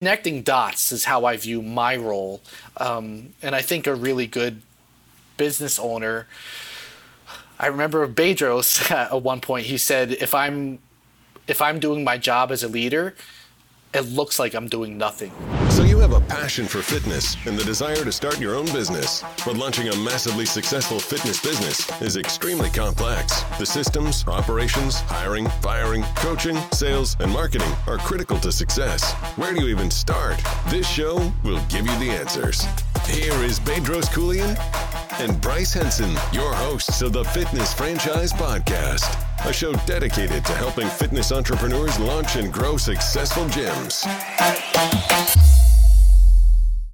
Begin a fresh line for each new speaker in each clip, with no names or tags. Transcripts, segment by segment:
connecting dots is how I view my role. Um, and I think a really good business owner. I remember Bedros at one point. He said, "If I'm, if I'm doing my job as a leader, it looks like I'm doing nothing."
So you have a passion for fitness and the desire to start your own business. But launching a massively successful fitness business is extremely complex. The systems, operations, hiring, firing, coaching, sales, and marketing are critical to success. Where do you even start? This show will give you the answers. Here is Bedros Keuilian and Bryce Henson, your hosts of the Fitness Franchise Podcast, a show dedicated to helping fitness entrepreneurs launch and grow successful gyms.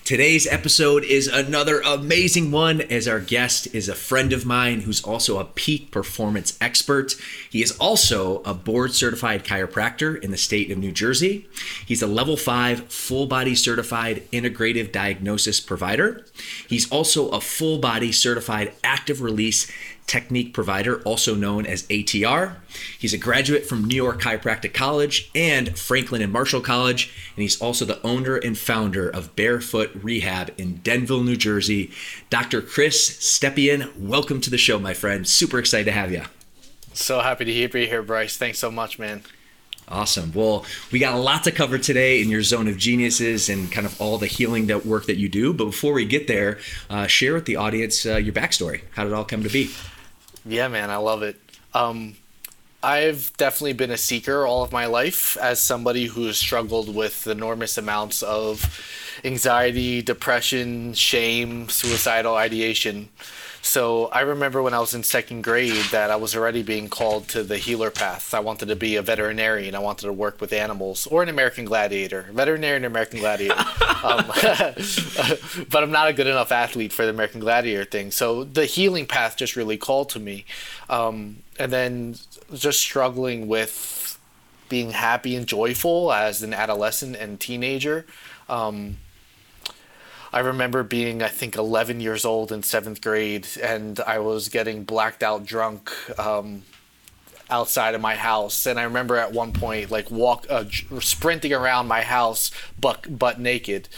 Today's episode is another amazing one as our guest is a friend of mine who's also a peak performance expert. He is also a board certified chiropractor in the state of New Jersey. He's a level 5 full body certified integrative diagnosis provider. He's also a full body certified active release technique provider, also known as ATR. He's a graduate from New York Chiropractic College and Franklin and Marshall College, and he's also the owner and founder of Barefoot Rehab in Denville, New Jersey. Dr. Chris Stepien, welcome to the show, my friend. Super excited to have you.
So happy to be here, Bryce. Thanks so much, man.
Awesome. Well, we got a lot to cover today in your zone of geniuses and kind of all the healing that work that you do. But before we get there, uh, share with the audience uh, your backstory. How did it all come to be?
Yeah, man, I love it. Um, I've definitely been a seeker all of my life as somebody who has struggled with enormous amounts of anxiety, depression, shame, suicidal ideation. So I remember when I was in second grade that I was already being called to the healer path. I wanted to be a veterinarian. I wanted to work with animals or an American gladiator, veterinarian or American gladiator. um, but I'm not a good enough athlete for the American gladiator thing. So the healing path just really called to me. Um, and then just struggling with being happy and joyful as an adolescent and teenager. Um, I remember being, I think, 11 years old in seventh grade, and I was getting blacked out drunk um, outside of my house. And I remember at one point, like, walk, uh, sprinting around my house, butt, butt naked.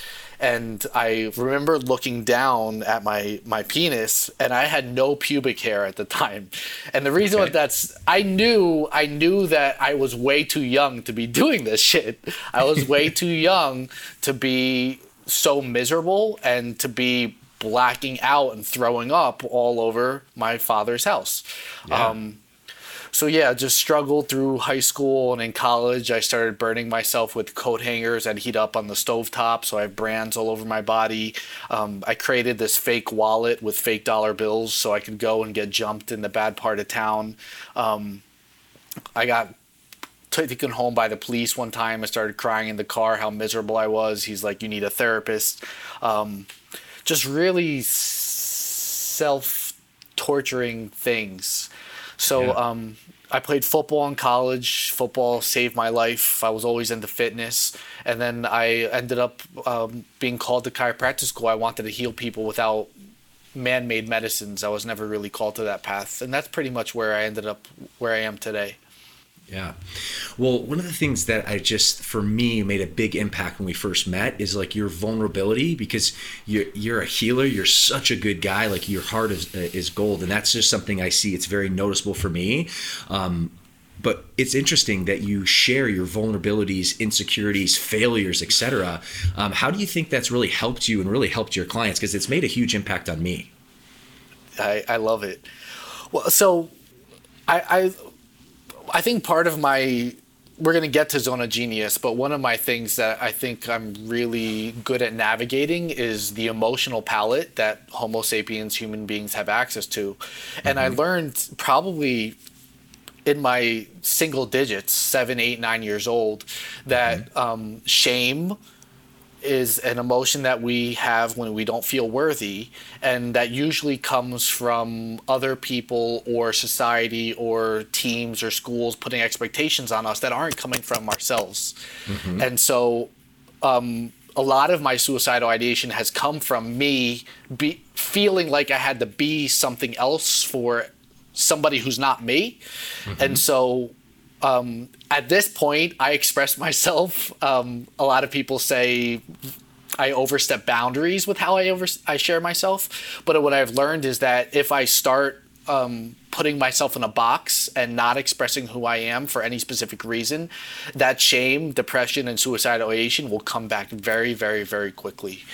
And I remember looking down at my my penis, and I had no pubic hair at the time. And the reason okay. that's I knew I knew that I was way too young to be doing this shit. I was way too young to be so miserable and to be blacking out and throwing up all over my father's house. Yeah. Um, so yeah, just struggled through high school and in college. I started burning myself with coat hangers. I'd heat up on the stove top, so I have brands all over my body. Um, I created this fake wallet with fake dollar bills, so I could go and get jumped in the bad part of town. Um, I got taken home by the police one time. I started crying in the car how miserable I was. He's like, "You need a therapist." Um, just really self torturing things. So yeah. um, I played football in college. Football saved my life. I was always into fitness, and then I ended up um, being called to chiropractic school. I wanted to heal people without man-made medicines. I was never really called to that path, and that's pretty much where I ended up where I am today.
Yeah. Well, one of the things that I just, for me, made a big impact when we first met is like your vulnerability because you're, you're a healer. You're such a good guy. Like your heart is, is gold. And that's just something I see. It's very noticeable for me. Um, but it's interesting that you share your vulnerabilities, insecurities, failures, etc. Um, how do you think that's really helped you and really helped your clients? Because it's made a huge impact on me.
I, I love it. Well, so I, I I think part of my we're going to get to zone of genius, but one of my things that I think I'm really good at navigating is the emotional palette that Homo sapiens human beings have access to. And mm-hmm. I learned probably in my single digits, seven, eight, nine years old, that mm-hmm. um, shame is an emotion that we have when we don't feel worthy, and that usually comes from other people or society or teams or schools putting expectations on us that aren't coming from ourselves. Mm-hmm. And so, um, a lot of my suicidal ideation has come from me be, feeling like I had to be something else for somebody who's not me. Mm-hmm. And so um, at this point, I express myself. Um, a lot of people say I overstep boundaries with how I over I share myself. But what I've learned is that if I start um, putting myself in a box and not expressing who I am for any specific reason, that shame, depression, and suicidal ideation will come back very, very, very quickly.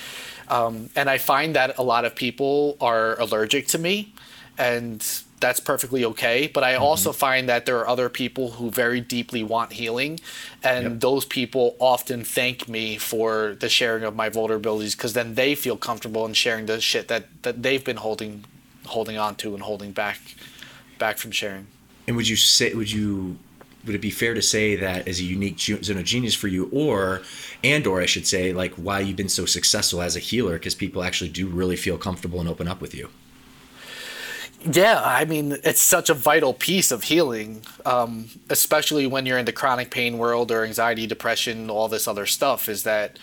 Um, and I find that a lot of people are allergic to me, and that's perfectly okay. But I mm-hmm. also find that there are other people who very deeply want healing, and yep. those people often thank me for the sharing of my vulnerabilities because then they feel comfortable in sharing the shit that, that they've been holding holding on to and holding back back from sharing.
And would you say would you would it be fair to say that is a unique zone of genius for you or and or i should say like why you've been so successful as a healer because people actually do really feel comfortable and open up with you
yeah i mean it's such a vital piece of healing um, especially when you're in the chronic pain world or anxiety depression all this other stuff is that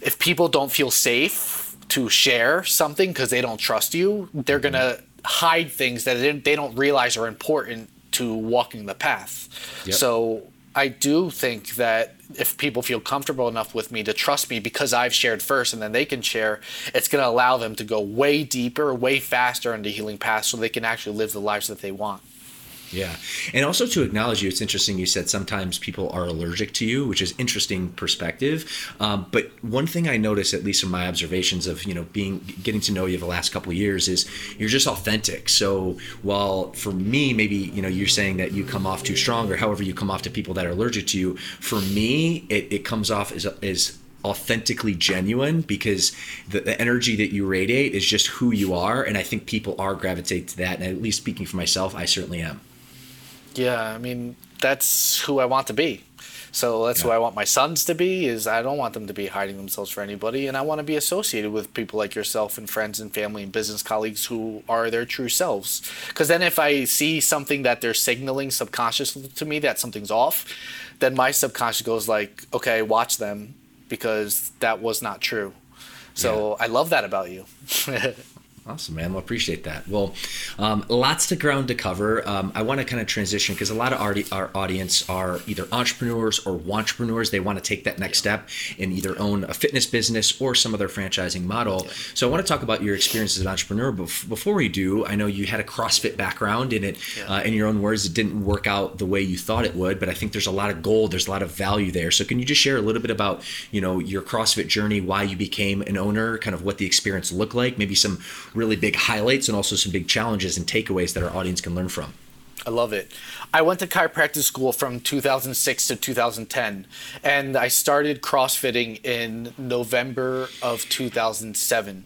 if people don't feel safe to share something because they don't trust you they're mm-hmm. gonna hide things that they don't realize are important to walking the path. Yep. So I do think that if people feel comfortable enough with me to trust me because I've shared first and then they can share, it's going to allow them to go way deeper, way faster into healing path so they can actually live the lives that they want.
Yeah. And also to acknowledge you, it's interesting you said sometimes people are allergic to you, which is interesting perspective. Um, but one thing I notice, at least from my observations of, you know, being getting to know you the last couple of years is you're just authentic. So while for me, maybe, you know, you're saying that you come off too strong or however you come off to people that are allergic to you, for me, it, it comes off as, as authentically genuine because the, the, energy that you radiate is just who you are and i think people are gravitate to that and at least speaking for myself i certainly am
yeah, I mean that's who I want to be. So that's yeah. who I want my sons to be. Is I don't want them to be hiding themselves for anybody, and I want to be associated with people like yourself and friends and family and business colleagues who are their true selves. Because then, if I see something that they're signaling subconsciously to me that something's off, then my subconscious goes like, "Okay, watch them," because that was not true. So yeah. I love that about you.
Awesome, man. Well, appreciate that. Well, um, lots of ground to cover. Um, I want to kind of transition because a lot of our, our audience are either entrepreneurs or entrepreneurs. They want to take that next step and either own a fitness business or some other franchising model. Yeah. So I want to talk about your experience as an entrepreneur. But before we do, I know you had a CrossFit background in it. Yeah. Uh, in your own words, it didn't work out the way you thought it would. But I think there's a lot of gold. There's a lot of value there. So can you just share a little bit about you know your CrossFit journey, why you became an owner, kind of what the experience looked like, maybe some really big highlights and also some big challenges and takeaways that our audience can learn from.
I love it. I went to chiropractic school from 2006 to 2010, and I started CrossFitting in November of 2007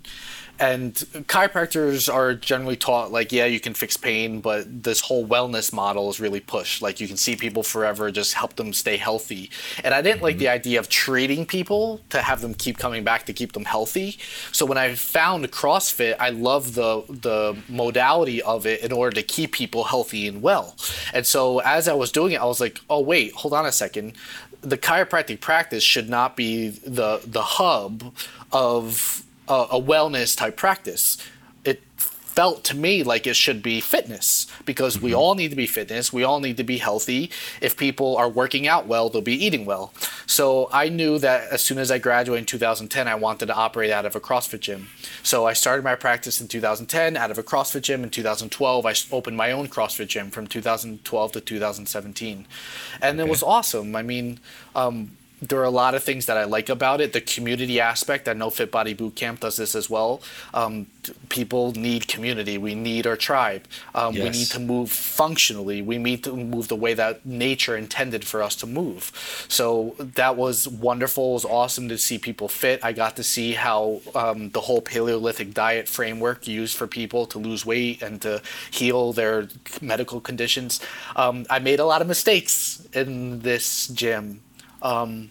and chiropractors are generally taught like yeah you can fix pain but this whole wellness model is really pushed. Like you can see people forever just help them stay healthy. And i didn't mm-hmm. like the idea of treating people to have them keep coming back to keep them healthy. So when i found crossfit i love the the modality of it in order to keep people healthy and well. And so as i was doing it i was like oh wait hold on a second. The chiropractic practice should not be the the hub of a, a wellness type practice. It felt to me like it should be fitness because mm-hmm. we all need to be fitness. We all need to be healthy. If people are working out well, they'll be eating well. So I knew that as soon as I graduated in 2010, I wanted to operate out of a CrossFit gym. So I started my practice in 2010 out of a CrossFit gym. In 2012, I opened my own CrossFit gym from 2012 to 2017. And okay. it was awesome. I mean, um, there are a lot of things that I like about it. The community aspect, I know Fit Body Bootcamp does this as well. Um, people need community. We need our tribe. Um, yes. We need to move functionally. We need to move the way that nature intended for us to move. So that was wonderful. It was awesome to see people fit. I got to see how um, the whole Paleolithic diet framework used for people to lose weight and to heal their medical conditions. Um, I made a lot of mistakes in this gym um,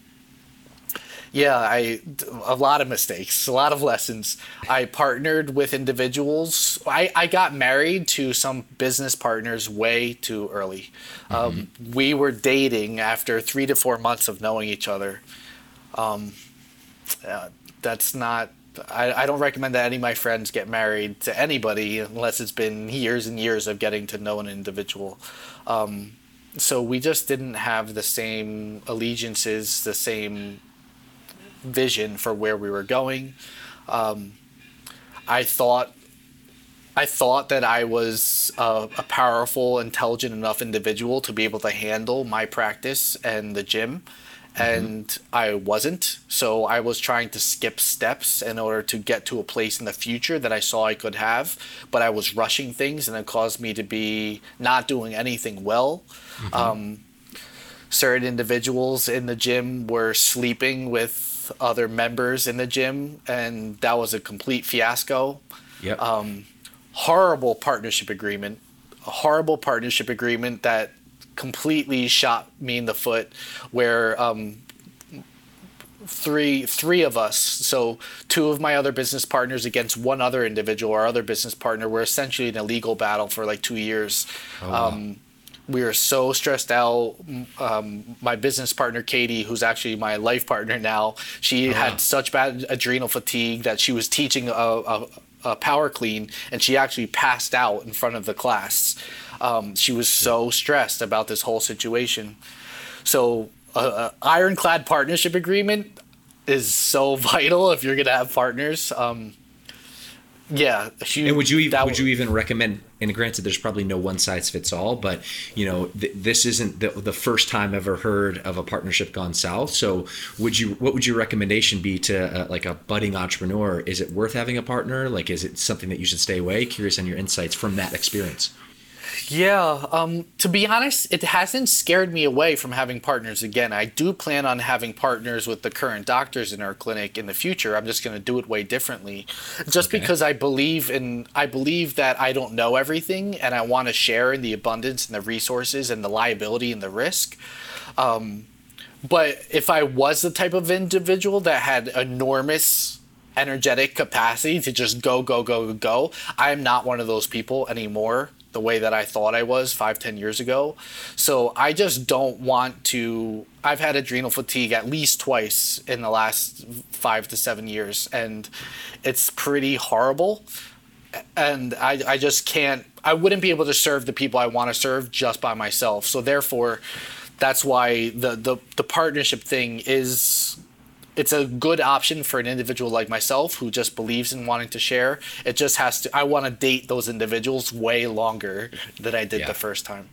yeah, I a lot of mistakes, a lot of lessons. I partnered with individuals. I, I got married to some business partners way too early. Mm-hmm. Um, we were dating after three to four months of knowing each other. Um, uh, that's not. I, I don't recommend that any of my friends get married to anybody unless it's been years and years of getting to know an individual. Um, so we just didn't have the same allegiances, the same vision for where we were going. Um, I thought I thought that I was a, a, powerful, intelligent enough individual to be able to handle my practice and the gym, mm-hmm. and I wasn't. So I was trying to skip steps in order to get to a place in the future that I saw I could have, but I was rushing things, and it caused me to be not doing anything well. Mm-hmm. Um, certain individuals in the gym were sleeping with other members in the gym, and that was a complete fiasco.
Yep.
Um, horrible partnership agreement, a horrible partnership agreement that completely shot me in the foot. Where um, three three of us, so two of my other business partners against one other individual, our other business partner, were essentially in a legal battle for like two years. Oh, wow. um, we were so stressed out. Um, my business partner, Katie, who's actually my life partner now, she oh, had wow. such bad adrenal fatigue that she was teaching a, a, a power clean and she actually passed out in front of the class. Um, she was so stressed about this whole situation. So, a uh, ironclad partnership agreement is so vital if you're going to have partners. Um, yeah.
and would you even, would you even recommend? And granted, there's probably no one size fits all, but you know, th- this isn't the, the first time I've ever heard of a partnership gone south. So, would you? What would your recommendation be to uh, like a budding entrepreneur? Is it worth having a partner? Like, is it something that you should stay away? Curious on your insights from that experience.
Yeah, um, to be honest, it hasn't scared me away from having partners again. I do plan on having partners with the current doctors in our clinic in the future. I'm just going to do it way differently, just okay. because I believe in I believe that I don't know everything, and I want to share in the abundance and the resources and the liability and the risk. Um, but if I was the type of individual that had enormous energetic capacity to just go go go go i am not one of those people anymore the way that I thought I was five, ten years ago. So I just don't want to. I've had adrenal fatigue at least twice in the last five to seven years, and it's pretty horrible. And I, I just can't, I wouldn't be able to serve the people I want to serve just by myself. So therefore, that's why the, the, the partnership thing is it's a good option for an individual like myself who just believes in wanting to share. It just has to. I want to date those individuals way longer than I did yeah. the first time.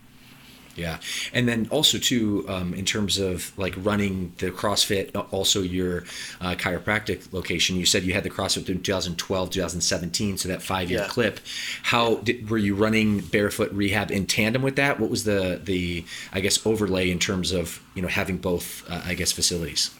Yeah, and then also too, um, in terms of like running the CrossFit, uh, also your uh, chiropractic location. You said you had the CrossFit in 2012, 2017, so that five year yeah. clip. How did, were you running barefoot rehab in tandem with that? What was the the I guess overlay in terms of you know having both uh, I guess facilities?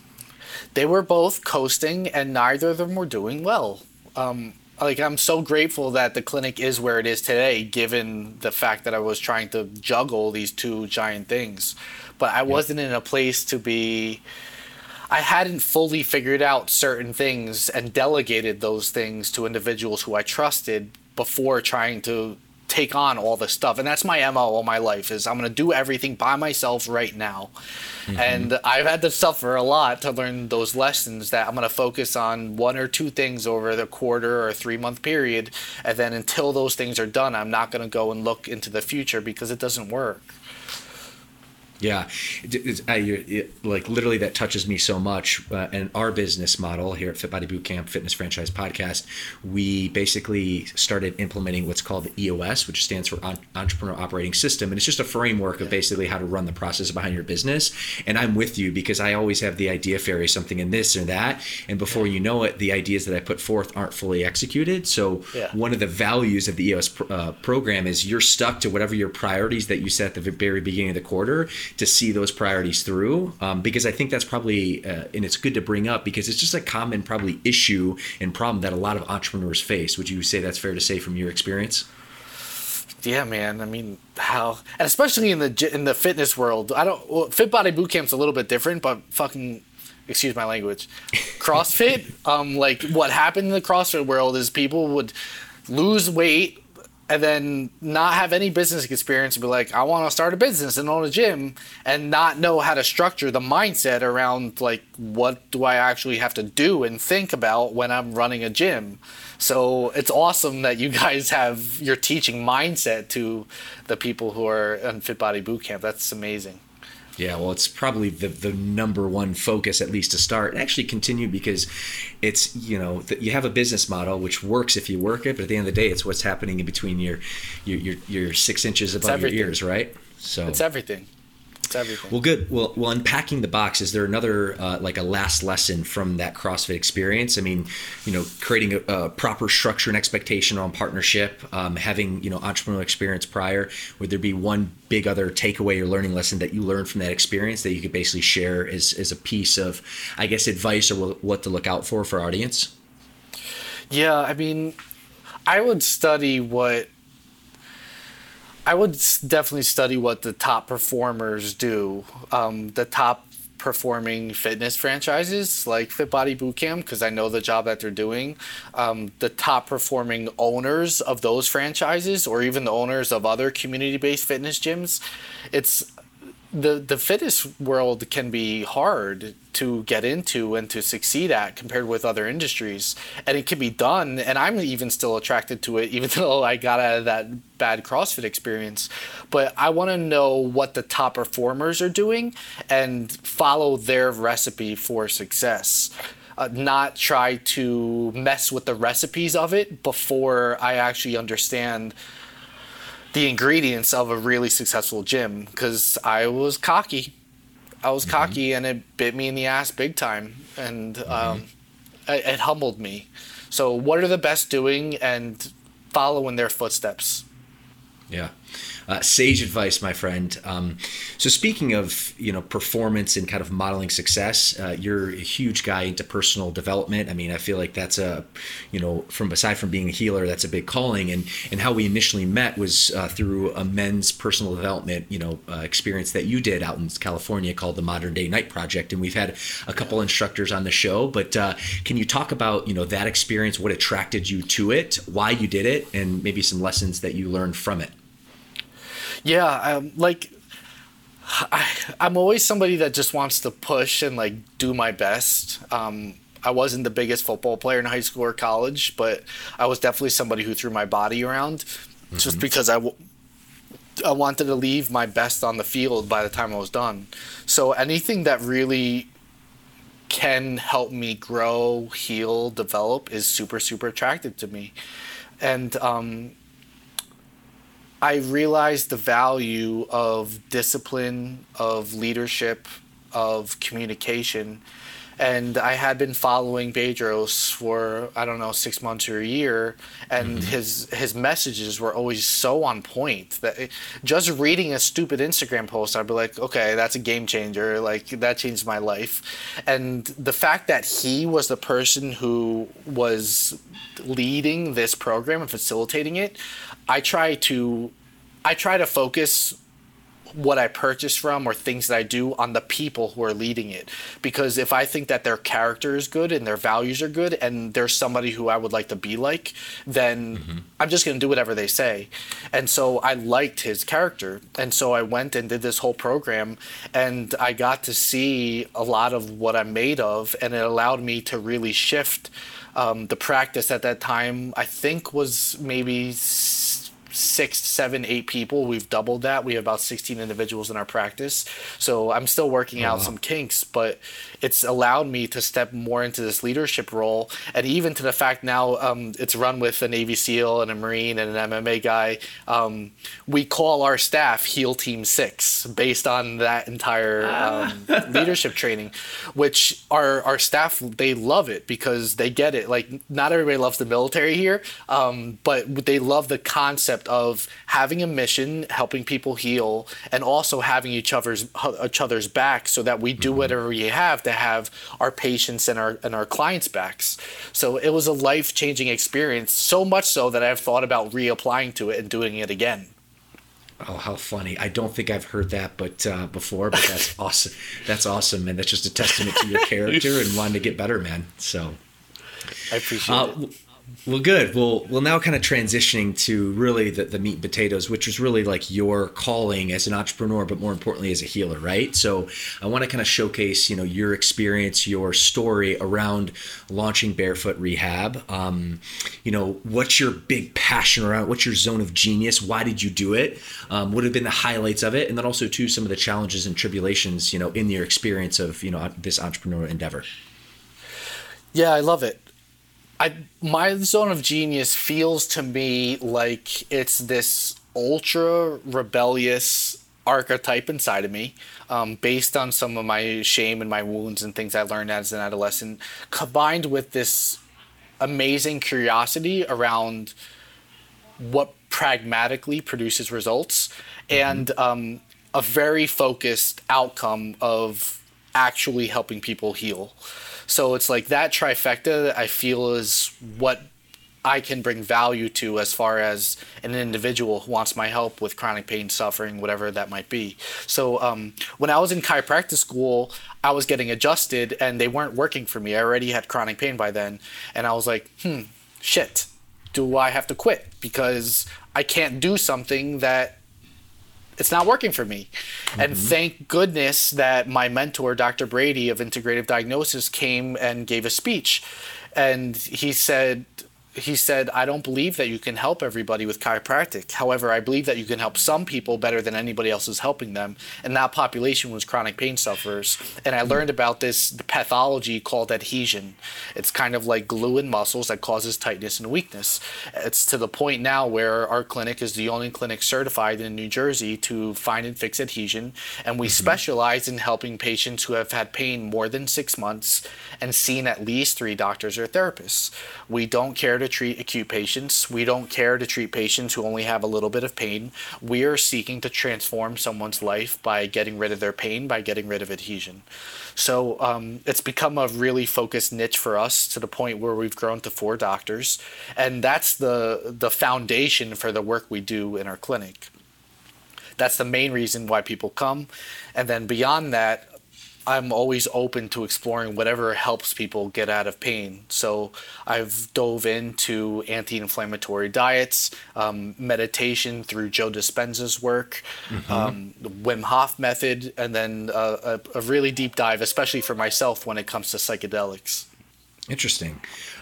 They were both coasting, and neither of them were doing well. Um, like I'm so grateful that the clinic is where it is today, given the fact that I was trying to juggle these two giant things. But I wasn't in a place to be. I hadn't fully figured out certain things and delegated those things to individuals who I trusted before trying to take on all this stuff. And that's my MO all my life is I'm going to do everything by myself right now. Mm-hmm. And I've had to suffer a lot to learn those lessons that I'm going to focus on one or two things over the quarter or three month period. And then until those things are done, I'm not going to go and look into the future because it doesn't work.
Yeah, it, I, it, like literally that touches me so much. Uh, and our business model here at Fit Body Bootcamp Fitness Franchise Podcast, we basically started implementing what's called the EOS, which stands for Entrepreneur Operating System, and it's just a framework of basically how to run the process behind your business. And I'm with you because I always have the idea fairy, something in this or that, and before you know it, the ideas that I put forth aren't fully executed. So yeah. one of the values of the EOS pr- uh, program is you're stuck to whatever your priorities that you set at the very beginning of the quarter to see those priorities through um, because I think that's probably uh, and it's good to bring up because it's just a common probably issue and problem that a lot of entrepreneurs face. Would you say that's fair to say from your experience?
Yeah, man. I mean, how and especially in the in the fitness world, I don't. Well, Fit Body Bootcamp's a little bit different, but fucking excuse my language. CrossFit, um, like what happened in the CrossFit world is people would lose weight and then not have any business experience and be like, I want to start a business and own a gym and not know how to structure the mindset around like what do I actually have to do and think about when I'm running a gym. So it's awesome that you guys have your teaching mindset to the people who are in Fit Body Bootcamp. That's amazing.
Yeah, well, it's probably the, the number one focus, at least to start, and actually continue because it's, you know, you have a business model which works if you work it, but at the end of the day, it's what's happening in between your your, your, your six inches above your ears, right?
So it's everything. It's everything.
Well, good. Well, well, unpacking the box. Is there another uh, like a last lesson from that CrossFit experience? I mean, you know, creating a, a proper structure and expectation on partnership, um, having you know entrepreneurial experience prior. Would there be one big other takeaway or learning lesson that you learned from that experience that you could basically share as as a piece of, I guess, advice or what to look out for for our audience?
Yeah, I mean, I would study what I would definitely study what the top performers do. Um, the top performing fitness franchises like Fit Body Bootcamp because I know the job that they're doing. Um, the top performing owners of those franchises, or even the owners of other community based fitness gyms, it's the the fitness world can be hard to get into and to succeed at compared with other industries and it can be done and i'm even still attracted to it even though i got out of that bad crossfit experience. But i want to know what the top performers are doing and follow their recipe for success. Uh, not try to mess with the recipes of it before i actually understand the ingredients of a really successful gym because I was cocky. I was mm-hmm. cocky and it bit me in the ass big time. And mm-hmm. um, it, it humbled me. So, what are the best doing and follow in their footsteps?
Yeah. Uh, sage advice, my friend. Um, so speaking of you know performance and kind of modeling success, uh, you're a huge guy into personal development. I mean, I feel like that's a you know from aside from being a healer, that's a big calling. And and how we initially met was uh, through a men's personal development you know uh, experience that you did out in California called the Modern Day Knight Project. And we've had a couple instructors on the show, but uh, can you talk about you know that experience, what attracted you to it, why you did it, and maybe some lessons that you learned from it?
Yeah, um, like I, I'm always somebody that just wants to push and like do my best. Um, I wasn't the biggest football player in high school or college, but I was definitely somebody who threw my body around, mm-hmm. just because I, w- I wanted to leave my best on the field by the time I was done. So anything that really can help me grow, heal, develop is super super attractive to me, and um, I realized the value of discipline, of leadership, of communication. And I had been following Bedros for I don't know six months or a year, and mm-hmm. his his messages were always so on point that it, just reading a stupid Instagram post, I'd be like, okay, that's a game changer. Like that changed my life, and the fact that he was the person who was leading this program and facilitating it, I try to I try to focus what I purchase from or things that I do on the people who are leading it. Because if I think that their character is good and their values are good and there's somebody who I would like to be like, then mm-hmm. I'm just going to do whatever they say. And so I liked his character. And so I went and did this whole program and I got to see a lot of what I'm made of and it allowed me to really shift um, the practice at that time, I think was maybe six, seven, eight people. We've doubled that. We have about 16 individuals in our practice. So I'm still working oh, out wow. some kinks, but it's allowed me to step more into this leadership role. And even to the fact now um, it's run with a Navy SEAL and a Marine and an MMA guy. Um, we call our staff HEAL Team Six based on that entire ah. um, leadership training, which our, our staff, they love it because they get it. Like, not everybody loves the military here, um, but they love the concept of having a mission, helping people heal, and also having each other's each other's back, so that we do mm-hmm. whatever we have to have our patients and our and our clients' backs. So it was a life changing experience, so much so that I've thought about reapplying to it and doing it again.
Oh, how funny! I don't think I've heard that, but uh, before, but that's awesome. That's awesome, and that's just a testament to your character and wanting to get better, man. So,
I appreciate uh, it
Well, good. Well, well, now kind of transitioning to really the, the meat and potatoes, which is really like your calling as an entrepreneur, but more importantly as a healer, right? So I want to kind of showcase, you know, your experience, your story around launching Barefoot Rehab. Um, you know, what's your big passion around? What's your zone of genius? Why did you do it? Um, what have been the highlights of it? And then also too some of the challenges and tribulations, you know, in your experience of you know this entrepreneurial endeavor.
Yeah, I love it. I my zone of genius feels to me like it's this ultra rebellious archetype inside of me, um, based on some of my shame and my wounds and things I learned as an adolescent, combined with this amazing curiosity around what pragmatically produces results mm-hmm. and um, a very focused outcome of actually helping people heal. So it's like that trifecta I feel is what I can bring value to as far as an individual who wants my help with chronic pain, suffering, whatever that might be. So um, when I was in chiropractic school, I was getting adjusted and they weren't working for me. I already had chronic pain by then. And I was like, hmm, shit, do I have to quit? Because I can't do something that it's not working for me. Mm-hmm. And thank goodness that my mentor, Dr. Brady of Integrative Diagnosis, came and gave a speech. And he said, he said, I don't believe that you can help everybody with chiropractic. However, I believe that you can help some people better than anybody else is helping them. And that population was chronic pain sufferers. And I learned about this pathology called adhesion. It's kind of like glue in muscles that causes tightness and weakness. It's to the point now where our clinic is the only clinic certified in New Jersey to find and fix adhesion. And we mm-hmm. specialize in helping patients who have had pain more than six months and seen at least three doctors or therapists. We don't care to treat acute patients. We don't care to treat patients who only have a little bit of pain. We are seeking to transform someone's life by getting rid of their pain, by getting rid of adhesion. So um, it's become a really focused niche for us to the point where we've grown to four doctors, and that's the the foundation for the work we do in our clinic. That's the main reason why people come, and then beyond that, I'm always open to exploring whatever helps people get out of pain. So I've dove into anti-inflammatory diets, um, meditation through Joe Dispenza's work, mm-hmm. um, the Wim Hof method, and then a, a, really deep dive, especially for myself when it comes to psychedelics.
Interesting.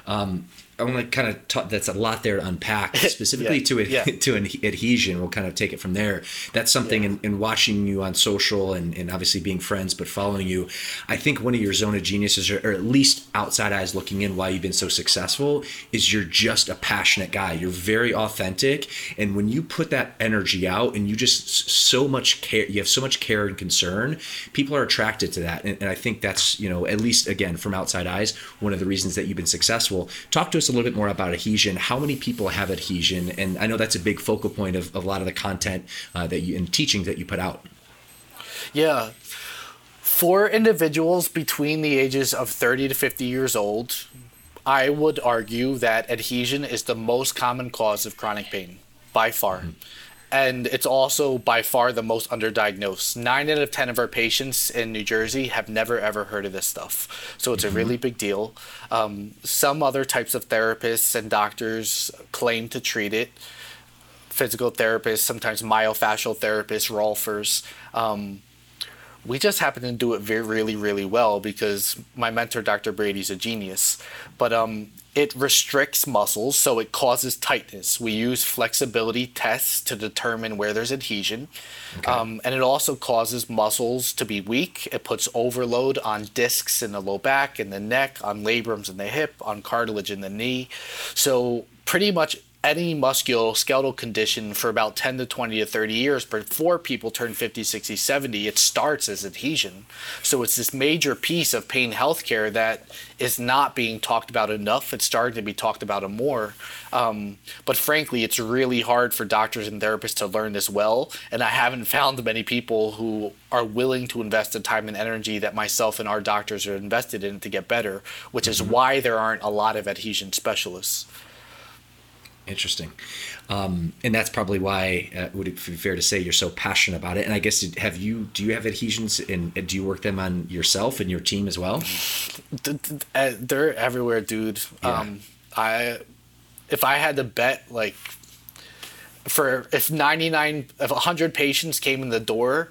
Um, I want to kind of talk. That's a lot there to unpack, specifically yeah, to yeah. to an adhesion. We'll kind of take it from there. That's something yeah. in, in, watching you on social and, and obviously being friends, but following you. I think one of your zone of geniuses, or, or at least outside eyes looking in, why you've been so successful is you're just a passionate guy. You're very authentic, and when you put that energy out, and you just so much care, you have so much care and concern. People are attracted to that, and, and I think that's you know at least again from outside eyes one of the reasons that you've been successful. Talk to us a little bit more about adhesion. How many people have adhesion? And I know that's a big focal point of, of a lot of the content uh, that you and teaching that you put out.
Yeah. For individuals between the ages of 30 to 50 years old, I would argue that adhesion is the most common cause of chronic pain by far. Mm-hmm and it's also by far the most underdiagnosed. Nine out of ten of our patients in New Jersey have never ever heard of this stuff, so it's mm-hmm. a really big deal. Um, some other types of therapists and doctors claim to treat it. Physical therapists, sometimes myofascial therapists, rolfers. Um, we just happen to do it very, really, really well because my mentor, Dr. Brady's a genius. But um, it restricts muscles, so it causes tightness. We use flexibility tests to determine where there's adhesion. Okay. Um, and it also causes muscles to be weak. It puts overload on discs in the low back, in the neck, on labrums in the hip, on cartilage in the knee. So, pretty much any musculoskeletal condition for about 10 to 20 to 30 years before people turn 50 60 70 it starts as adhesion. So it's this major piece of pain healthcare that is not being talked about enough. It's starting to be talked about more. Um, but frankly it's really hard for doctors and therapists to learn this well. And i haven't found many people who are willing to invest the time and energy that myself and our doctors are invested in to get better which is mm-hmm. why there aren't a lot of adhesion specialists
Interesting. Um, and that's probably why uh, would it be fair to say you're so passionate about it? And I guess have you do you have adhesions and do you work them on yourself and your team as well?
Uh, they're everywhere, dude. Yeah. Um, I if I had to bet like for if 99 if 100 patients came in the door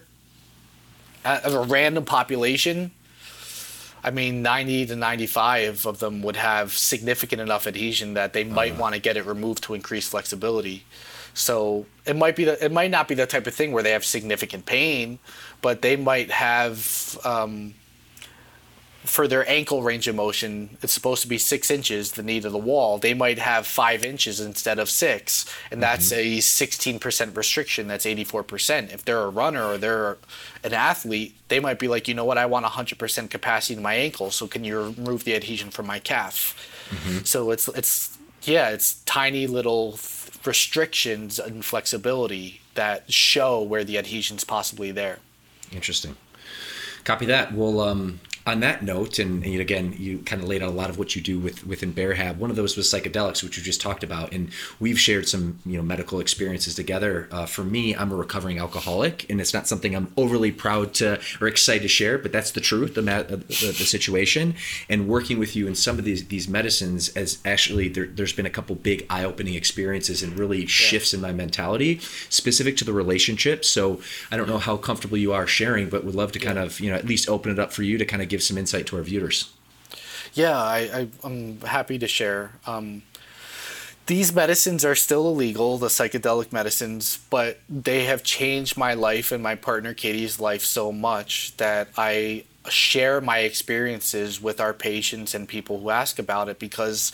of a random population I mean 90 to 95 of them would have significant enough adhesion that they might uh-huh. want to get it removed to increase flexibility. So it might be the, it might not be the type of thing where they have significant pain, but they might have um, for their ankle range of motion, it's supposed to be six inches, the knee to the wall. They might have five inches instead of six, and that's mm-hmm. a 16% restriction. That's 84%. If they're a runner or they're an athlete, they might be like, you know what, I want 100% capacity in my ankle, so can you remove the adhesion from my calf? Mm-hmm. So it's it's yeah, it's tiny little restrictions and flexibility that show where the adhesion's possibly there.
Interesting. Copy that. We'll um, on that note, and, and, again, you kind of laid out a lot of what you do with within Bearhab. One of those was psychedelics, which you just talked about, and we've shared some you know medical experiences together. Uh, for me, I'm a recovering alcoholic, and it's not something I'm overly proud to or excited to share, but that's the truth, the the, the, situation. And working with you in some of these these medicines, as actually there, has been a couple big eye opening experiences and really yeah. shifts in my mentality specific to the relationship. So I don't know how comfortable you are sharing, but would love to kind of you know at least open it up for you to kind of give some insight to our viewers.
Yeah, I, am happy to share. Um, these medicines are still illegal, the psychedelic medicines, but they have changed my life and my partner Katie's life so much that I share my experiences with our patients and people who ask about it because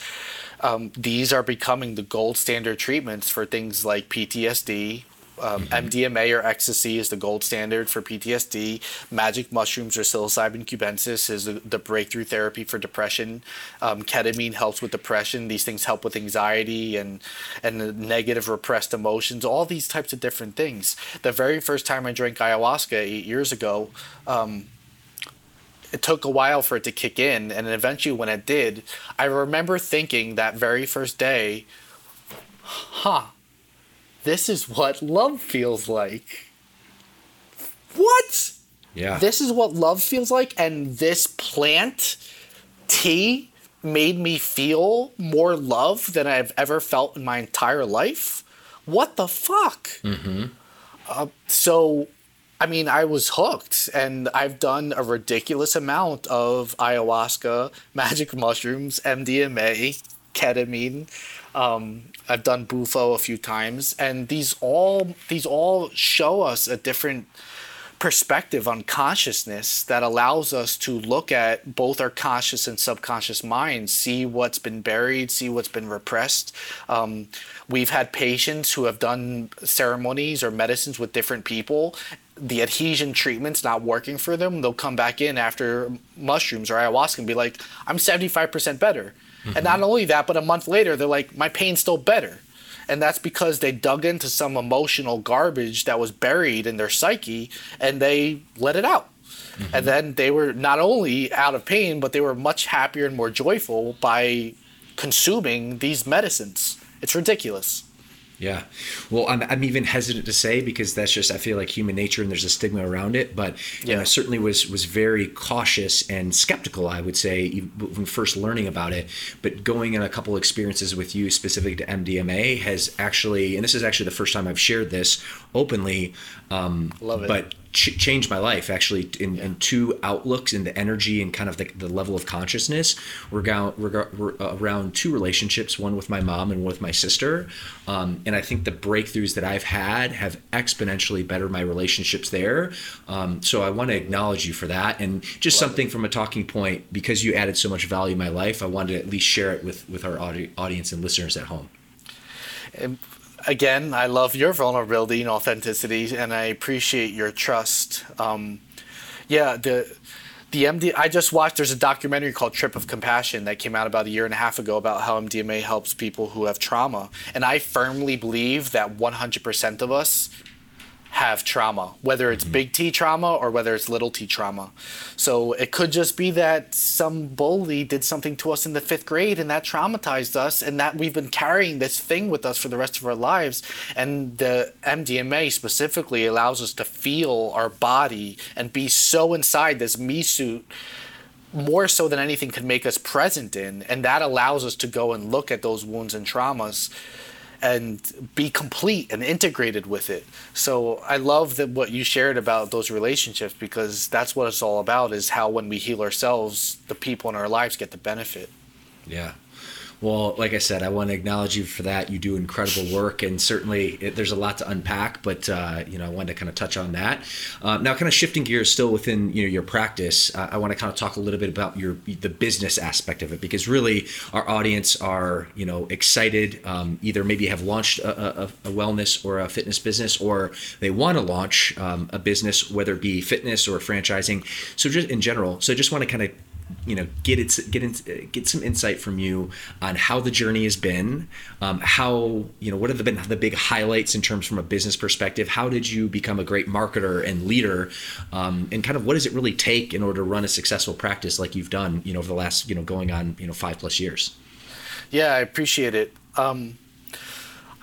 um, these are becoming the gold standard treatments for things like PTSD, um. MDMA or ecstasy is the gold standard for PTSD. Magic mushrooms or psilocybin cubensis is the, the breakthrough therapy for depression. Um, ketamine helps with depression. These things help with anxiety and and negative repressed emotions. All these types of different things. The very first time I drank ayahuasca eight years ago. Um, it took a while for it to kick in, and eventually, when it did, I remember thinking that very first day, huh, this is what love feels like. What?
Yeah.
This is what love feels like, and this plant tea made me feel more love than I've ever felt in my entire life. What the fuck? Mm-hmm. Uh, so, I mean, I was hooked, and I've done a ridiculous amount of ayahuasca, magic mushrooms, MDMA, ketamine, um, I've done Bufo a few times, and these all these all show us a different perspective on consciousness that allows us to look at both our conscious and subconscious minds, see what's been buried, see what's been repressed. Um, we've had patients who have done ceremonies or medicines with different people. The adhesion treatment's not working for them. They'll come back in after mushrooms or ayahuasca and be like, I'm 75% better. Mm-hmm. And not only that, but a month later, they're like, my pain's still better. And that's because they dug into some emotional garbage that was buried in their psyche and they let it out. Mm-hmm. And then they were not only out of pain, but they were much happier and more joyful by consuming these medicines. It's ridiculous.
Yeah. Well, I'm, I'm even hesitant to say because that's just I feel like human nature and there's a stigma around it. But yeah. I certainly was was very cautious and skeptical. I would say when first learning about it. But going in a couple experiences with you specific to MDMA has actually, and this is actually the first time I've shared this openly. Um,
Love it.
But ch- changed my life actually in, in, two outlooks in the energy and kind of the, the level of consciousness. We're, we're around two relationships, one with my mom and one with my sister. Um, and I think the breakthroughs that I've had have exponentially bettered my relationships there. Um, so I want to acknowledge you for that. And just Love something it. from a talking point, because you added so much value in my life, I wanted to at least share it with, with our audi- audience and listeners at home.
And again, I love your vulnerability and authenticity, and I appreciate your trust. Um, yeah, the the MD. I just watched. There's a documentary called Trip of Compassion that came out about a year and a half ago about how MDMA helps people who have trauma, and I firmly believe that 100% of us have trauma, whether it's mm-hmm. big T trauma or whether it's little t trauma. So it could just be that some bully did something to us in the fifth grade and that traumatized us, and that we've been carrying this thing with us for the rest of our lives. And the MDMA specifically allows us to feel our body and be so inside this me suit more so than anything could make us present in and that allows us to go and look at those wounds and traumas and be complete and integrated with it. So i love that what you shared about those relationships because that's what it's all about is how when we heal ourselves the people in our lives get the benefit.
Yeah well, like I said, I want to acknowledge you for that. You do incredible work, and certainly it, there's a lot to unpack. But uh, you know, I wanted to kind of touch on that. Uh, now, kind of shifting gears, still within you know your practice, uh, I want to kind of talk a little bit about your the business aspect of it because really our audience are you know excited, um, either maybe have launched a, a, a, wellness or a fitness business, or they want to launch um, a business, whether it be fitness or franchising. So just in general, so I just want to kind of you know get it get in, get some insight from you on how the journey has been um, how you know what have been the big highlights in terms from a business perspective? How did you become a great marketer and leader? Um, and kind of what does it really take in order to run a successful practice like you've done you know over the last you know going on you know five plus years?
Yeah i appreciate it. Um,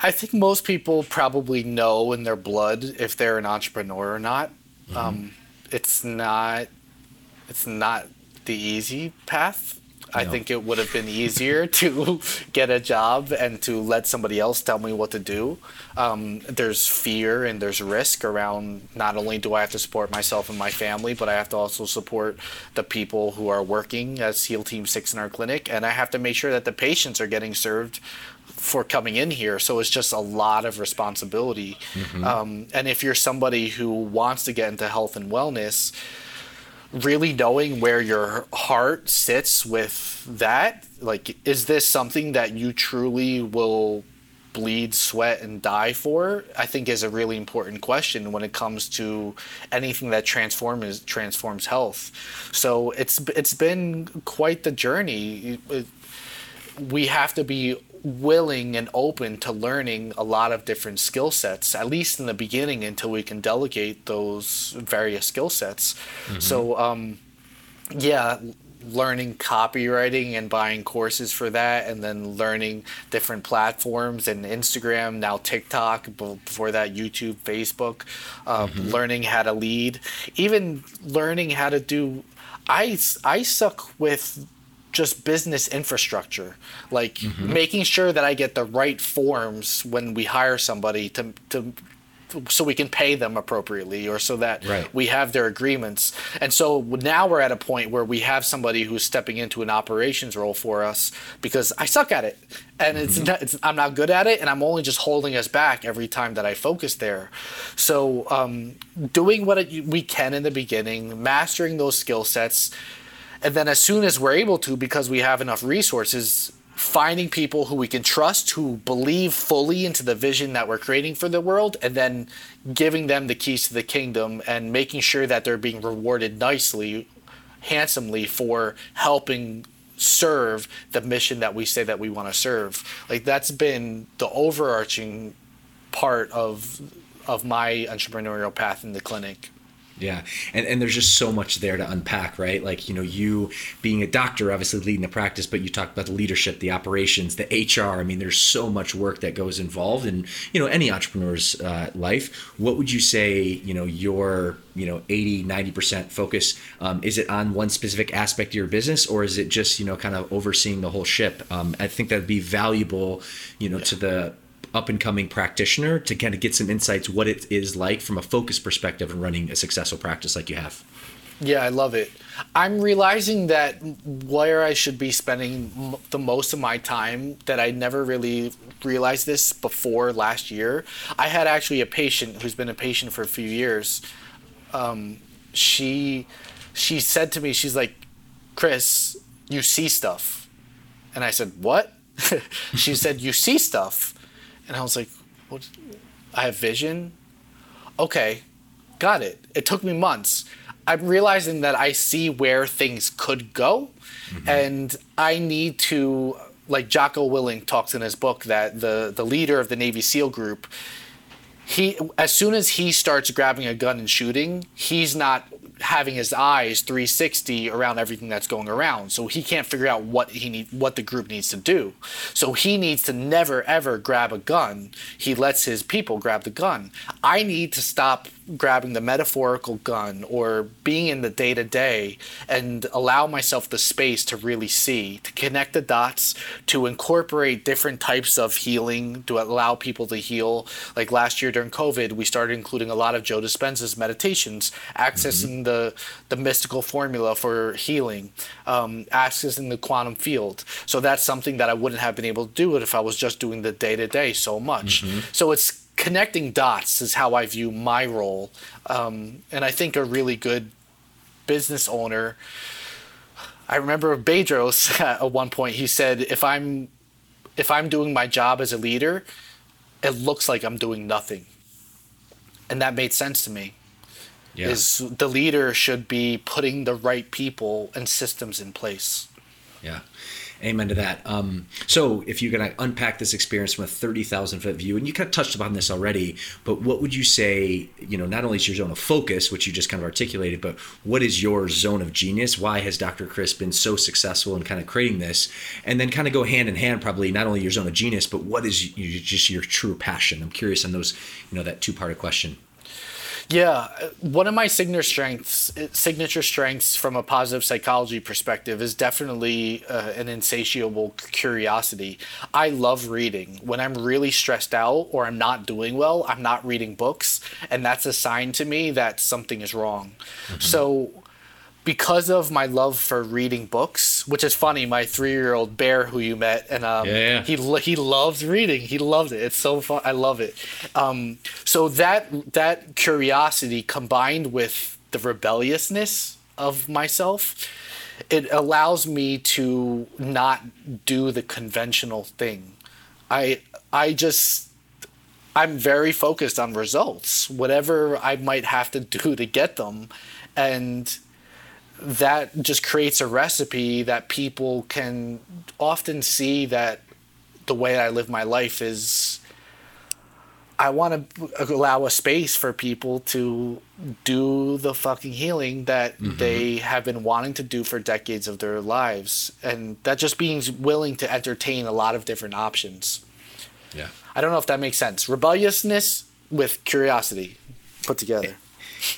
i think most people probably know in their blood if they're an entrepreneur or not. Mm-hmm. Um, it's not it's not the easy path. I think it would have been easier to get a job and to let somebody else tell me what to do. Um, there's fear and there's risk around not only do I have to support myself and my family, but I have to also support the people who are working as SEAL Team 6 in our clinic. And I have to make sure that the patients are getting served for coming in here. So it's just a lot of responsibility. Mm-hmm. Um, and if you're somebody who wants to get into health and wellness, really knowing where your heart sits with that like is this something that you truly will bleed sweat and die for? I think is a really important question when it comes to anything that transforms transforms health. So it's it's been quite the journey. We have to be willing and open to learning a lot of different skill sets, at least in the beginning, until we can delegate those various skill sets. Mm-hmm. So, um, yeah, learning copywriting and buying courses for that, and then learning different platforms and Instagram, now TikTok, before that, YouTube, Facebook, um, mm-hmm. learning how to lead, even learning how to do. I, I suck with just business infrastructure like mm-hmm. making sure that i get the right forms when we hire somebody to to so we can pay them appropriately or so that right. we have their agreements and so now we're at a point where we have somebody who's stepping into an operations role for us because i suck at it and mm-hmm. it's, not, it's, i'm not good at it and i'm only just holding us back every time that i focus there so um, doing what it, we can in the beginning mastering those skill sets and then as soon as we're able to, because we have enough resources, finding people who we can trust, who believe fully into the vision that we're creating for the world, and then giving them the keys to the kingdom and making sure that they're being rewarded nicely, handsomely for helping serve the mission that we say that we want to serve. Like that's been the overarching part of of my entrepreneurial path in the clinic.
Yeah. And, and there's just so much there to unpack, right? Like, you know, you being a doctor, obviously leading the practice, but you talked about the leadership, the operations, the HR. I mean, there's so much work that goes involved in, you know, any entrepreneur's uh, life. What would you say, you know, your, you know, 80, 90% focus? Um, is it on one specific aspect of your business or is it just, you know, kind of overseeing the whole ship? Um, I think that'd be valuable, you know, yeah. to the, up and coming practitioner to kind of get some insights what it is like from a focus perspective and running a successful practice like you have.
Yeah, I love it. I'm realizing that where I should be spending the most of my time that I never really realized this before last year. I had actually a patient who's been a patient for a few years. Um, she she said to me, she's like, Chris, you see stuff, and I said, what? she said, you see stuff. And I was like, what? I have vision? Okay, got it. It took me months. I'm realizing that I see where things could go, mm-hmm. and I need to, like Jocko Willink talks in his book, that the, the leader of the Navy SEAL group, he as soon as he starts grabbing a gun and shooting, he's not having his eyes 360 around everything that's going around. So he can't figure out what he need what the group needs to do. So he needs to never ever grab a gun. He lets his people grab the gun. I need to stop grabbing the metaphorical gun or being in the day to day and allow myself the space to really see, to connect the dots, to incorporate different types of healing, to allow people to heal. Like last year during COVID, we started including a lot of Joe Dispenza's meditations, accessing mm-hmm. the, the mystical formula for healing, um, accessing the quantum field. So that's something that I wouldn't have been able to do it if I was just doing the day to day so much. Mm-hmm. So it's connecting dots is how I view my role. Um, and I think a really good business owner. I remember Bedros at one point. He said, "If I'm, if I'm doing my job as a leader, it looks like I'm doing nothing," and that made sense to me. Yeah. Is the leader should be putting the right people and systems in place.
Yeah. Amen to that. Um, so, if you're going to unpack this experience from a 30,000 foot view, and you kind of touched upon this already, but what would you say, you know, not only is your zone of focus, which you just kind of articulated, but what is your zone of genius? Why has Dr. Chris been so successful in kind of creating this? And then kind of go hand in hand, probably not only your zone of genius, but what is just your true passion? I'm curious on those, you know, that two part question.
Yeah, one of my signature strengths, signature strengths from a positive psychology perspective, is definitely uh, an insatiable curiosity. I love reading. When I'm really stressed out or I'm not doing well, I'm not reading books, and that's a sign to me that something is wrong. Mm-hmm. So because of my love for reading books, which is funny. My three-year-old bear, who you met, and um, yeah, yeah. he he loves reading. He loves it. It's so fun. I love it. Um, so that that curiosity combined with the rebelliousness of myself, it allows me to not do the conventional thing. I I just I'm very focused on results, whatever I might have to do to get them, and that just creates a recipe that people can often see that the way I live my life is I want to allow a space for people to do the fucking healing that mm-hmm. they have been wanting to do for decades of their lives and that just being willing to entertain a lot of different options.
Yeah.
I don't know if that makes sense. Rebelliousness with curiosity put together.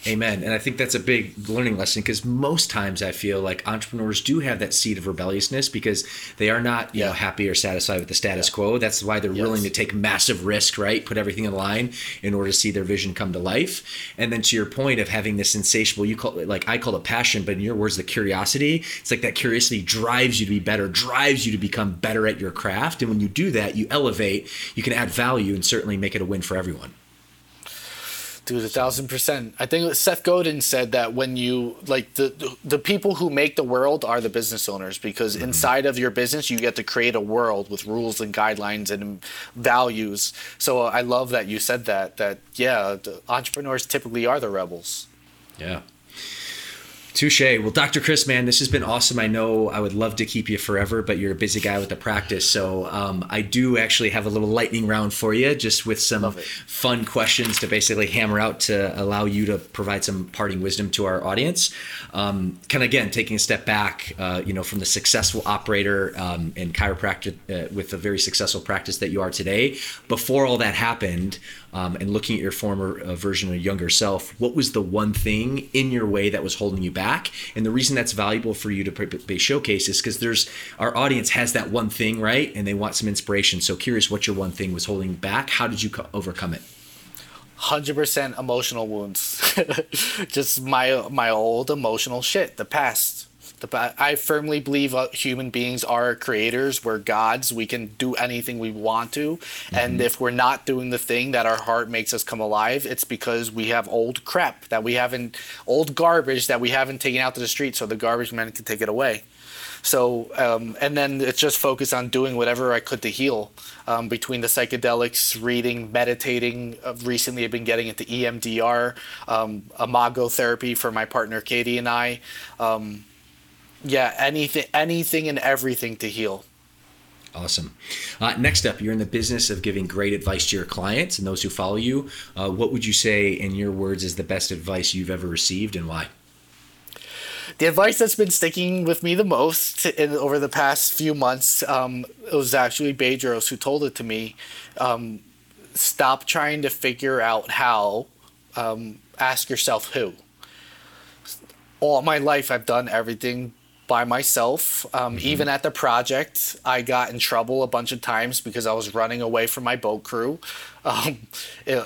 Amen. And I think that's a big learning lesson because most times I feel like entrepreneurs do have that seed of rebelliousness because they are not, you yeah. know, happy or satisfied with the status yeah. quo. That's why they're yes. willing to take massive risk, right? Put everything in line in order to see their vision come to life. And then to your point of having this insatiable, you call it like I call it passion, but in your words, the curiosity. It's like that curiosity drives you to be better, drives you to become better at your craft. And when you do that, you elevate, you can add value and certainly make it a win for everyone.
Dude, a thousand percent. I think Seth Godin said that when you like the the people who make the world are the business owners because mm-hmm. inside of your business you get to create a world with rules and guidelines and values. So I love that you said that. That yeah, entrepreneurs typically are the rebels.
Yeah. Touche. Well, Dr. Chris, man, this has been awesome. I know I would love to keep you forever, but you're a busy guy with the practice. So um, I do actually have a little lightning round for you, just with some fun questions to basically hammer out to allow you to provide some parting wisdom to our audience. Um, kind of again, taking a step back, uh, you know, from the successful operator um, and chiropractor uh, with a very successful practice that you are today. Before all that happened, um, and looking at your former uh, version of younger self, what was the one thing in your way that was holding you back? And the reason that's valuable for you to be showcased is because there's our audience has that one thing, right? And they want some inspiration. So curious what your one thing was holding back. How did you co- overcome it?
Hundred percent emotional wounds, just my my old emotional shit, the past the, I firmly believe uh, human beings are creators. We're gods. We can do anything we want to. Mm-hmm. And if we're not doing the thing that our heart makes us come alive, it's because we have old crap that we haven't, old garbage that we haven't taken out to the street so the garbage men can take it away. So, um, and then it's just focused on doing whatever I could to heal. Um, between the psychedelics, reading, meditating. Uh, recently, I've been getting into EMDR, um, imago therapy for my partner Katie and I. Um, yeah, anything, anything and everything to heal.
Awesome. Uh, next up, you're in the business of giving great advice to your clients and those who follow you. Uh, what would you say, in your words, is the best advice you've ever received and why?
The advice that's been sticking with me the most in, over the past few months um, it was actually Bedros who told it to me. Um, stop trying to figure out how um, ask yourself who. All my life, I've done everything by myself. Um, mm-hmm. Even at the project, I got in trouble a bunch of times because I was running away from my boat crew. Um, it,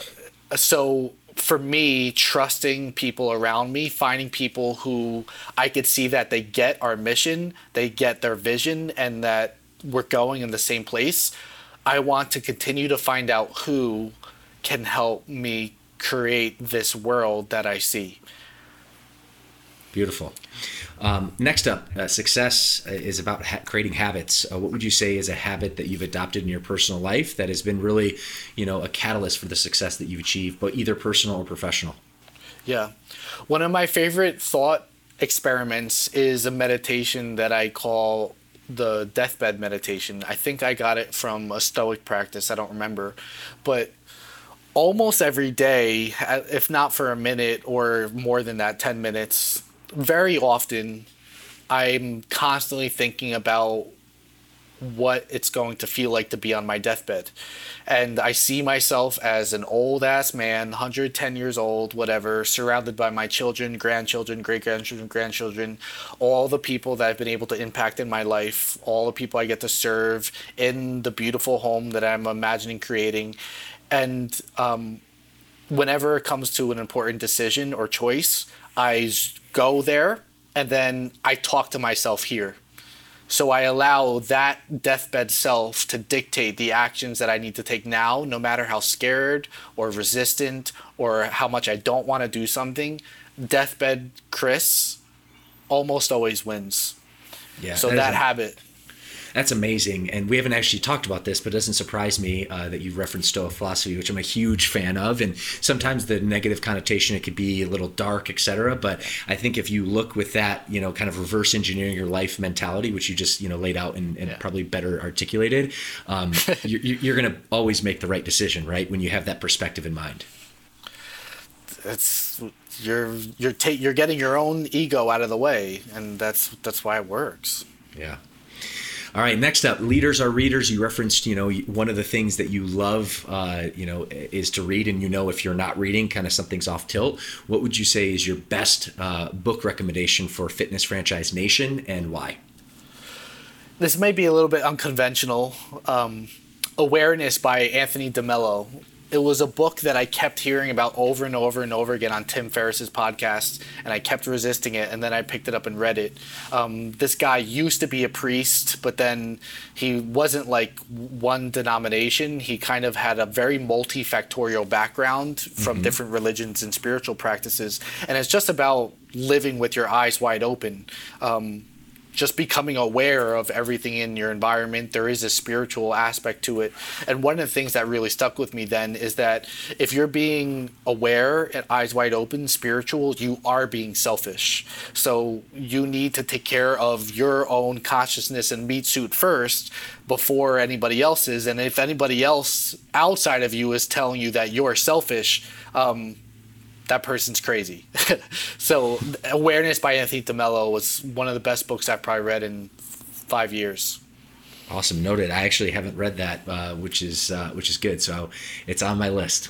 so for me, trusting people around me, finding people who I could see that they get our mission, they get their vision, and that we're going in the same place. I want to continue to find out who can help me create this world that I see.
Beautiful. Um, next up, uh, success is about ha- creating habits. Uh, what would you say is a habit that you've adopted in your personal life that has been really, you know, a catalyst for the success that you've achieved, but either personal or professional?
Yeah, one of my favorite thought experiments is a meditation that I call the deathbed meditation. I think I got it from a Stoic practice. I don't remember, but almost every day, if not for a minute or more than that, 10 minutes, very often I'm constantly thinking about what it's going to feel like to be on my deathbed. And I see myself as an old ass man, 110 years old, whatever, surrounded by my children, grandchildren, great grandchildren, grandchildren, all the people that I've been able to impact in my life, all the people I get to serve in the beautiful home that I'm imagining creating. And um, whenever it comes to an important decision or choice, I go there and then I talk to myself here. So I allow that deathbed self to dictate the actions that I need to take now, no matter how scared or resistant or how much I don't want to do something. Deathbed Chris almost always wins. Yeah. So that, that habit
that's amazing. And we haven't actually talked about this, but it doesn't surprise me uh, that you referenced Stoic philosophy, which I'm a huge fan of. And sometimes the negative connotation, it could be a little dark, etc. But I think if you look with that, you know, kind of reverse engineering your life mentality, which you just, you know, laid out and, and yeah. probably better articulated, um, you're, you're going to always make the right decision, right? When you have that perspective in mind.
It's you're you're ta- you're getting your own ego out of the way, and that's that's why it works.
Yeah. All right, next up, leaders are readers. You referenced, you know, one of the things that you love, uh, you know, is to read, and you know if you're not reading, kind of something's off tilt. What would you say is your best uh, book recommendation for Fitness Franchise Nation, and why?
This may be a little bit unconventional. Um, Awareness by Anthony DeMello it was a book that I kept hearing about over and over and over again on Tim Ferriss's podcast, and I kept resisting it. And then I picked it up and read it. Um, this guy used to be a priest, but then he wasn't like one denomination. He kind of had a very multifactorial background from mm-hmm. different religions and spiritual practices, and it's just about living with your eyes wide open. Um, just becoming aware of everything in your environment. There is a spiritual aspect to it. And one of the things that really stuck with me then is that if you're being aware and eyes wide open, spiritual, you are being selfish. So you need to take care of your own consciousness and meat suit first before anybody else's. And if anybody else outside of you is telling you that you're selfish, um, that person's crazy. so, Awareness by Anthony DeMello was one of the best books I've probably read in five years.
Awesome, noted. I actually haven't read that, uh, which is uh, which is good. So it's on my list.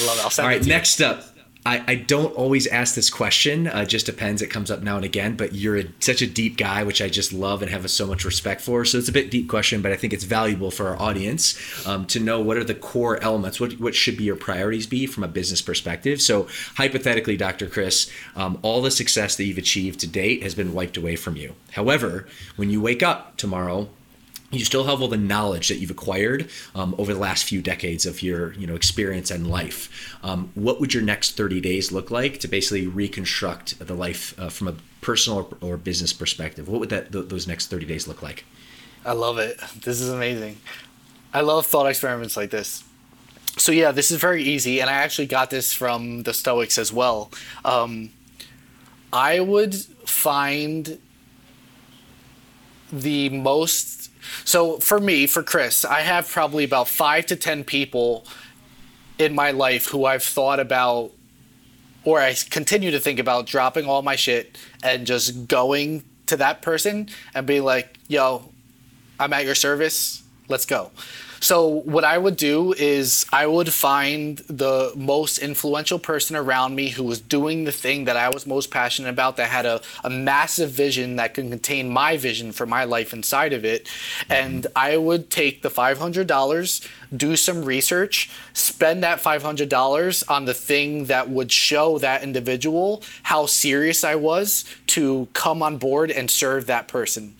I love it. All
right, next up, I, I don't always ask this question. Uh, just depends. It comes up now and again. But you're a, such a deep guy, which I just love and have so much respect for. So it's a bit deep question, but I think it's valuable for our audience um, to know what are the core elements. What what should be your priorities be from a business perspective? So hypothetically, Dr. Chris, um, all the success that you've achieved to date has been wiped away from you. However, when you wake up tomorrow you still have all the knowledge that you've acquired um, over the last few decades of your you know experience and life. Um, what would your next 30 days look like to basically reconstruct the life uh, from a personal or, business perspective? What would that th- those next 30 days look like?
I love it. This is amazing. I love thought experiments like this. So yeah, this is very easy, and I actually got this from the Stoics as well. Um, I would find the most so for me, for Chris, I have probably about five to 10 people in my life who I've thought about or I continue to think about dropping all my shit and just going to that person and being like, yo, I'm at your service. Let's go. So what I would do is I would find the most influential person around me who was doing the thing that I was most passionate about, that had a, a massive vision that could contain my vision for my life inside of it. And I would take the $500, do some research, spend that $500 on the thing that would show that individual how serious I was to come on board and serve that person.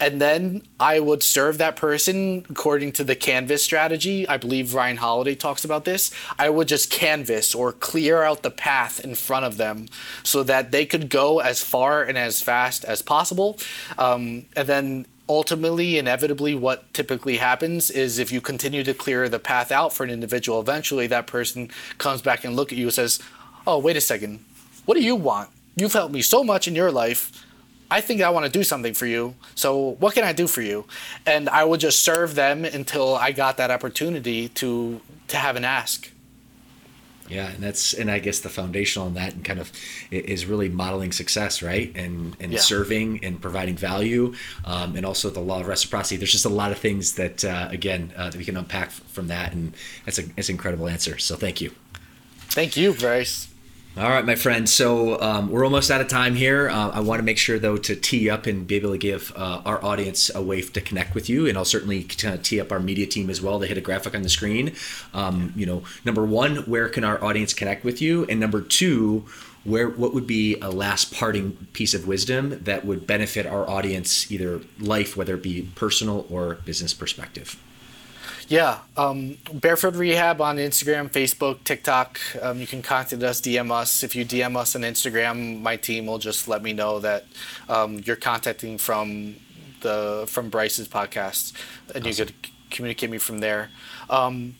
And then I would serve that person according to the canvas strategy. I believe Ryan Holiday talks about this. I would just canvas or clear out the path in front of them so that they could go as far and as fast as possible. Um, and then ultimately, inevitably, what typically happens is if you continue to clear the path out for an individual, eventually that person comes back and look at you and says, "Oh, wait a second, what do you want? You've helped me so much in your life. I think I want to do something for you. So what can I do for you?" And I would just serve them until I got that opportunity to to have an ask.
Yeah, and that's and I guess the foundational in that and kind of is really modeling success, right? And and yeah. serving and providing value, um, and also the law of reciprocity. There's just a lot of things that uh, again uh, that we can unpack from that, and that's a that's an incredible answer. So thank you.
Thank you, Bryce.
All right, my friend. So um, we're almost out of time here. Uh, I want to make sure, though, to tee up and be able to give uh, our audience a way to connect with you, and I'll certainly tee up our media team as well. They hit a graphic on the screen. Um, you know, number one, where can our audience connect with you, and number two, where what would be a last parting piece of wisdom that would benefit our audience, either life, whether it be personal or business perspective.
Yeah, um, Barefoot Rehab on Instagram, Facebook, TikTok. Um, you can contact us, DM us. If you DM us on Instagram, my team will just let me know that um, you're contacting from the from Bryce's podcast, and awesome. you could communicate me from there. Um,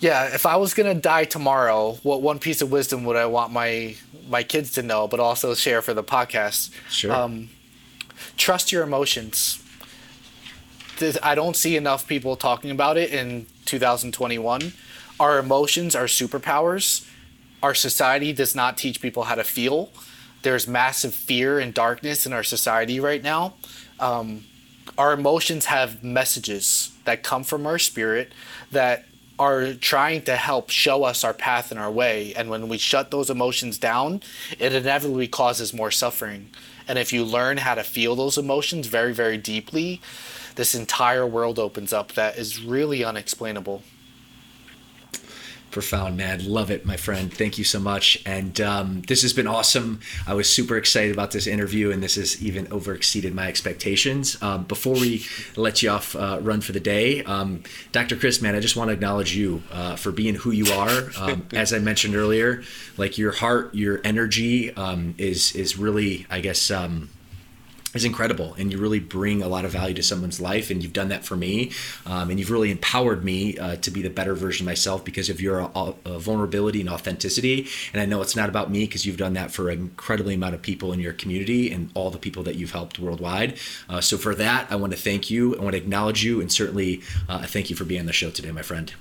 yeah, if I was gonna die tomorrow, what one piece of wisdom would I want my my kids to know, but also share for the podcast?
Sure. Um,
trust your emotions I don't see enough people talking about it in 2021. Our emotions are superpowers. Our society does not teach people how to feel. There's massive fear and darkness in our society right now. Um, our emotions have messages that come from our spirit that are trying to help show us our path and our way. And when we shut those emotions down, it inevitably causes more suffering. And if you learn how to feel those emotions very, very deeply, this entire world opens up that is really unexplainable.
Profound, man. Love it, my friend. Thank you so much. And um, this has been awesome. I was super excited about this interview, and this has even over exceeded my expectations. Um, before we let you off uh, run for the day, um, Dr. Chris, man, I just want to acknowledge you uh, for being who you are. Um, as I mentioned earlier, like your heart, your energy um, is is really, I guess um, is incredible and you really bring a lot of value to someone's life and you've done that for me um, and you've really empowered me uh, to be the better version of myself because of your uh, uh, vulnerability and authenticity and i know it's not about me because you've done that for an incredibly amount of people in your community and all the people that you've helped worldwide. Uh, so for that i want to thank you i want to acknowledge you and certainly uh, thank you for being on the show today my friend.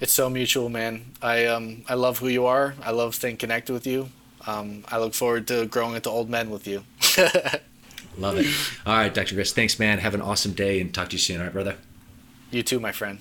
It's so mutual man. I um i love who you are. I love staying connected with you um, I look forward to growing into old men with you.
Love it. All right, Dr. Chris. Thanks, man. Have an awesome day and talk to you soon. All right, brother.
You too, my friend.